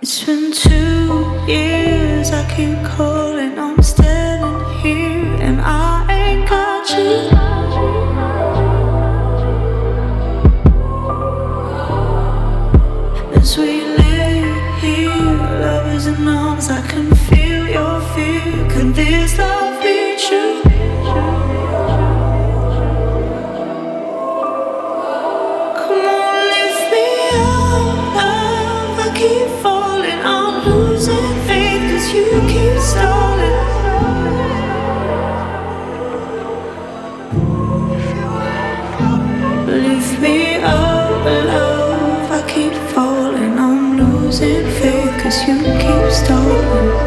It's been two years, I keep calling, I'm still. stolen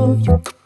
you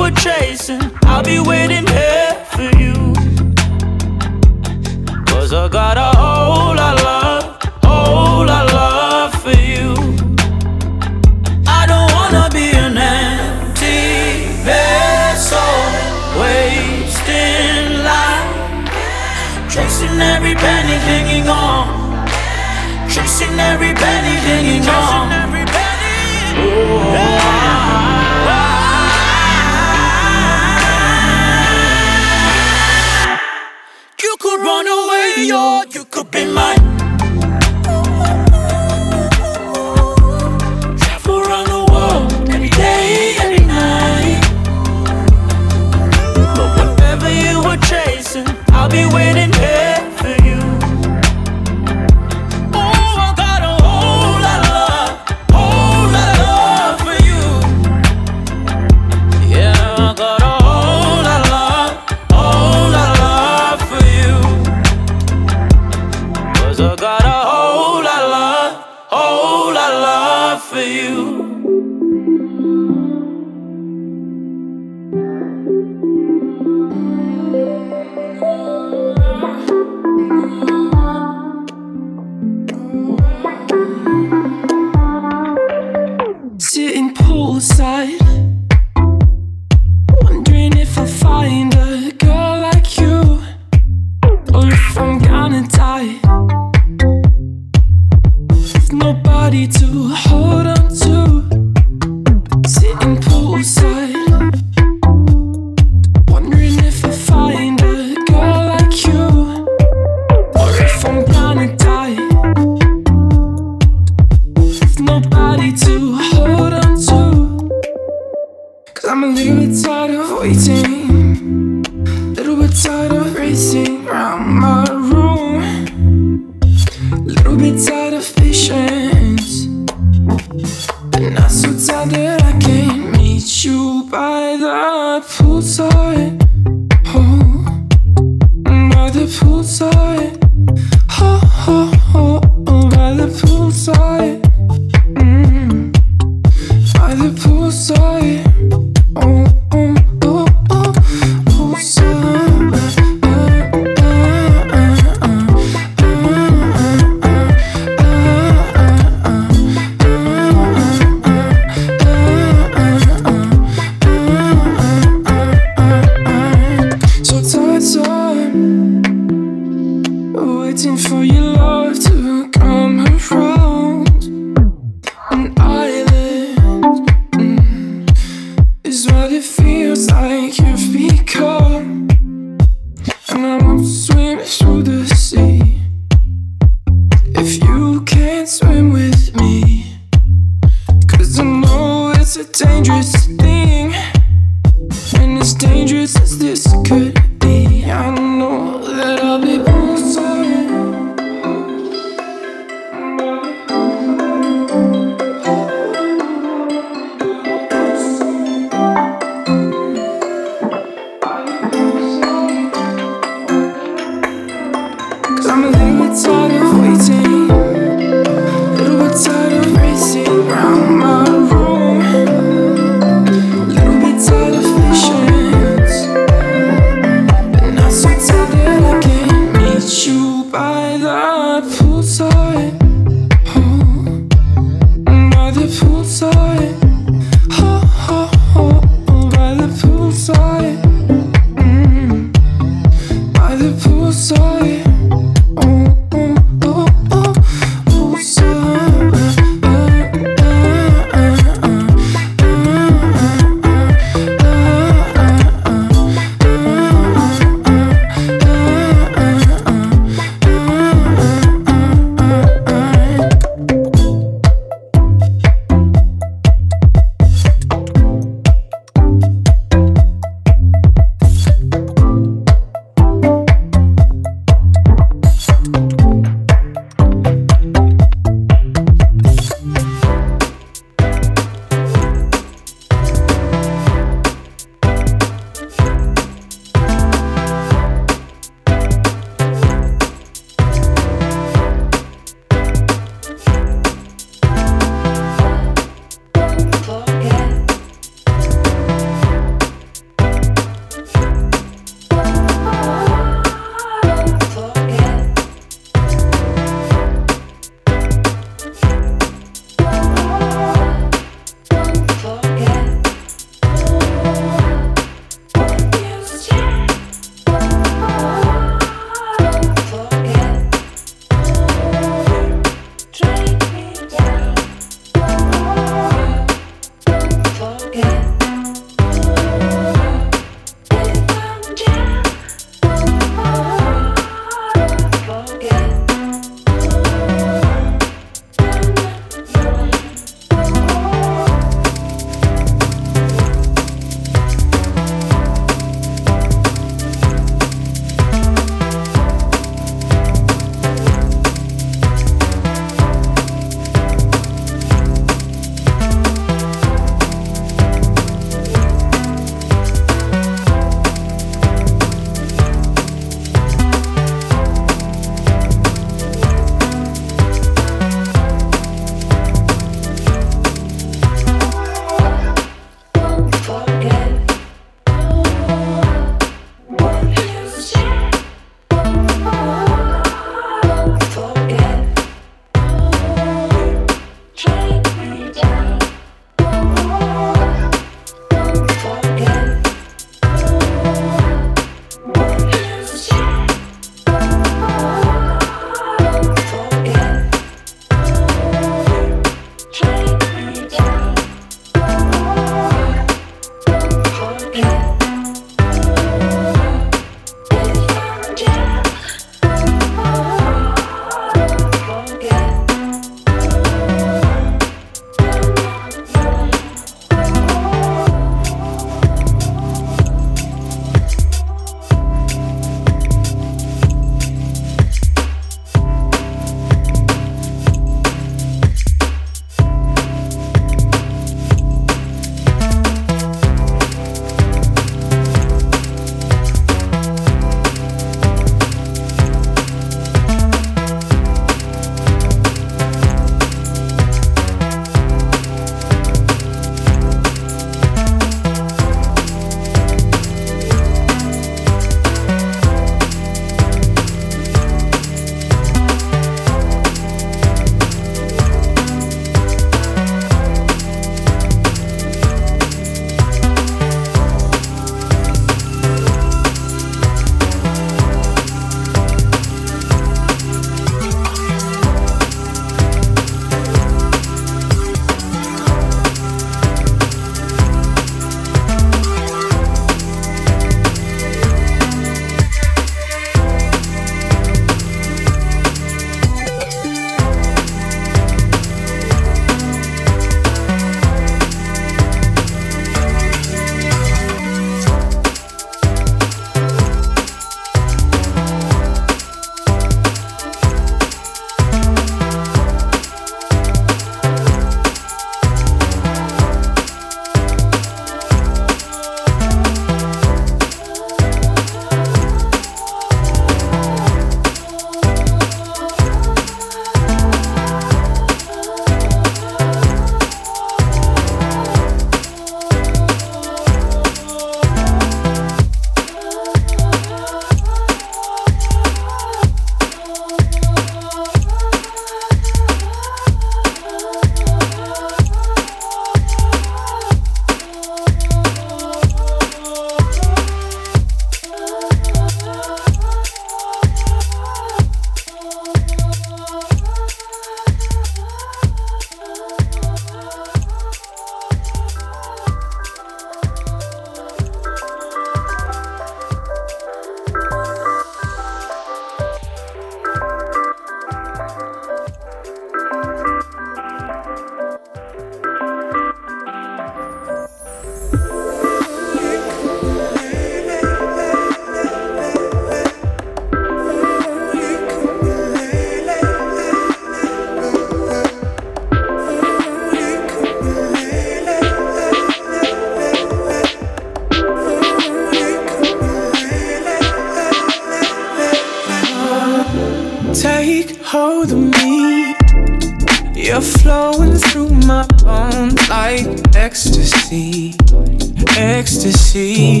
ecstasy,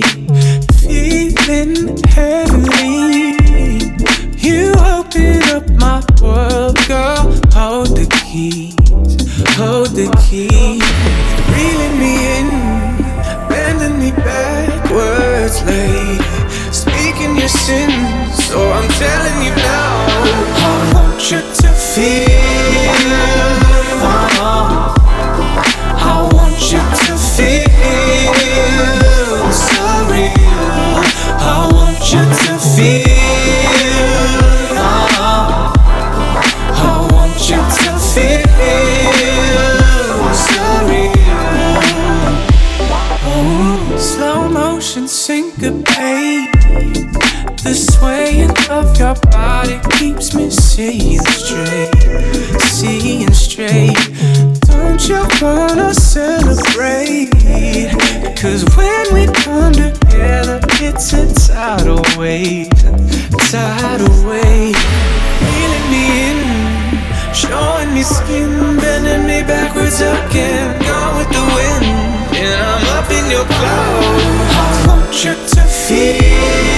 feeling heavenly. tired of waiting, tired of me in, showing me skin, bending me backwards again. Gone with the wind, and I'm up in your cloud. I want you to feel.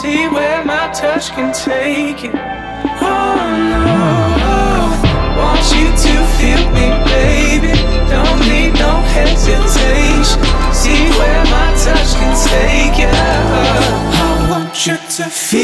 see where my touch can take it. Oh no, want you to feel me, baby. Don't need no hesitation. See where my touch can take it. I want you to feel.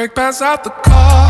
Break pads out the car.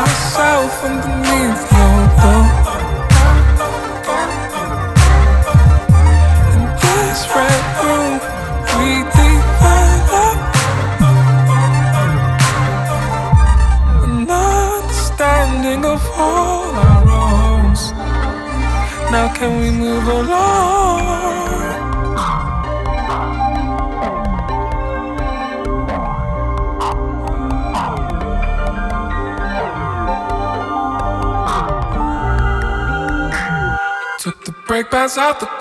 myself underneath your door. In this red room, we develop an understanding of all our wrongs. Now can we move along? break bounce out the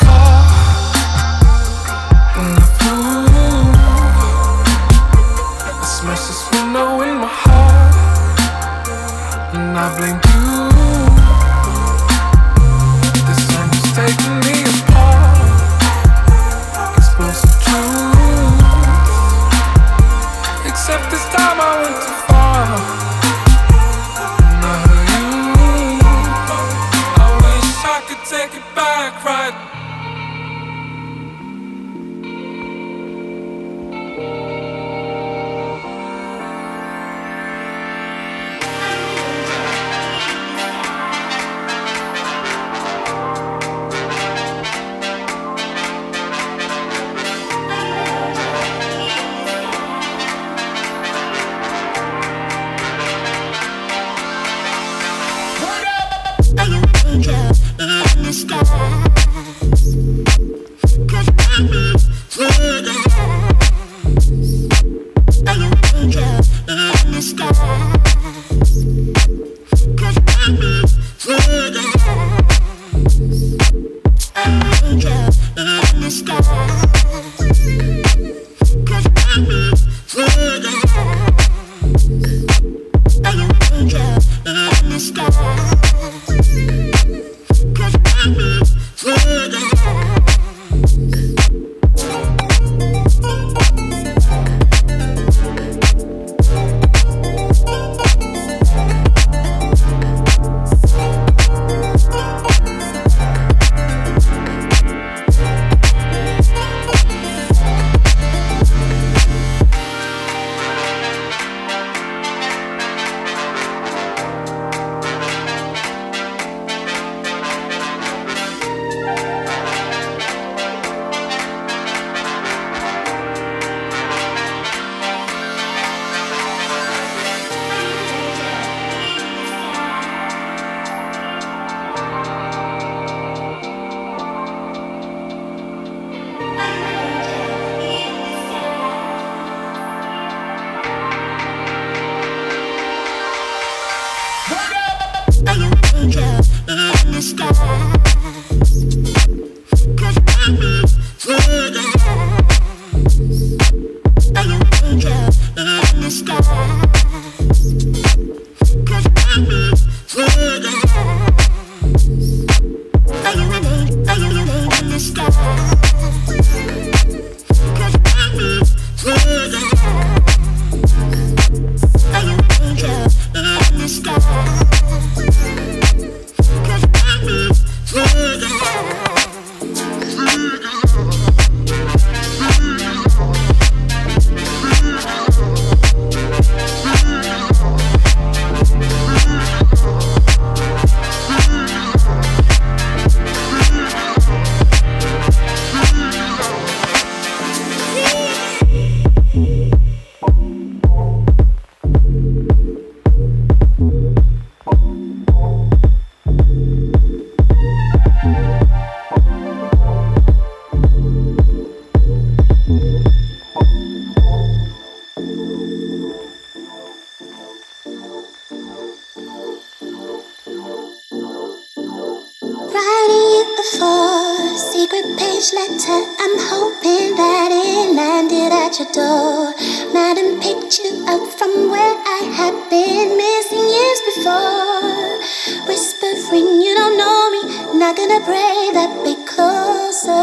gonna pray that bit closer.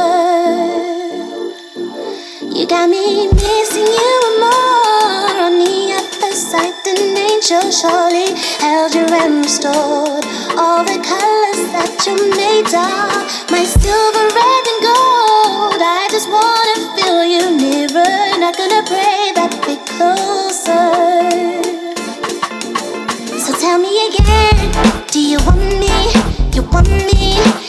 You got me missing you more on the other side. An angel surely held you and restored all the colors that you made up. My silver, red, and gold. I just wanna feel you nearer. Not gonna pray that bit closer. So tell me again, do you want me? You want me?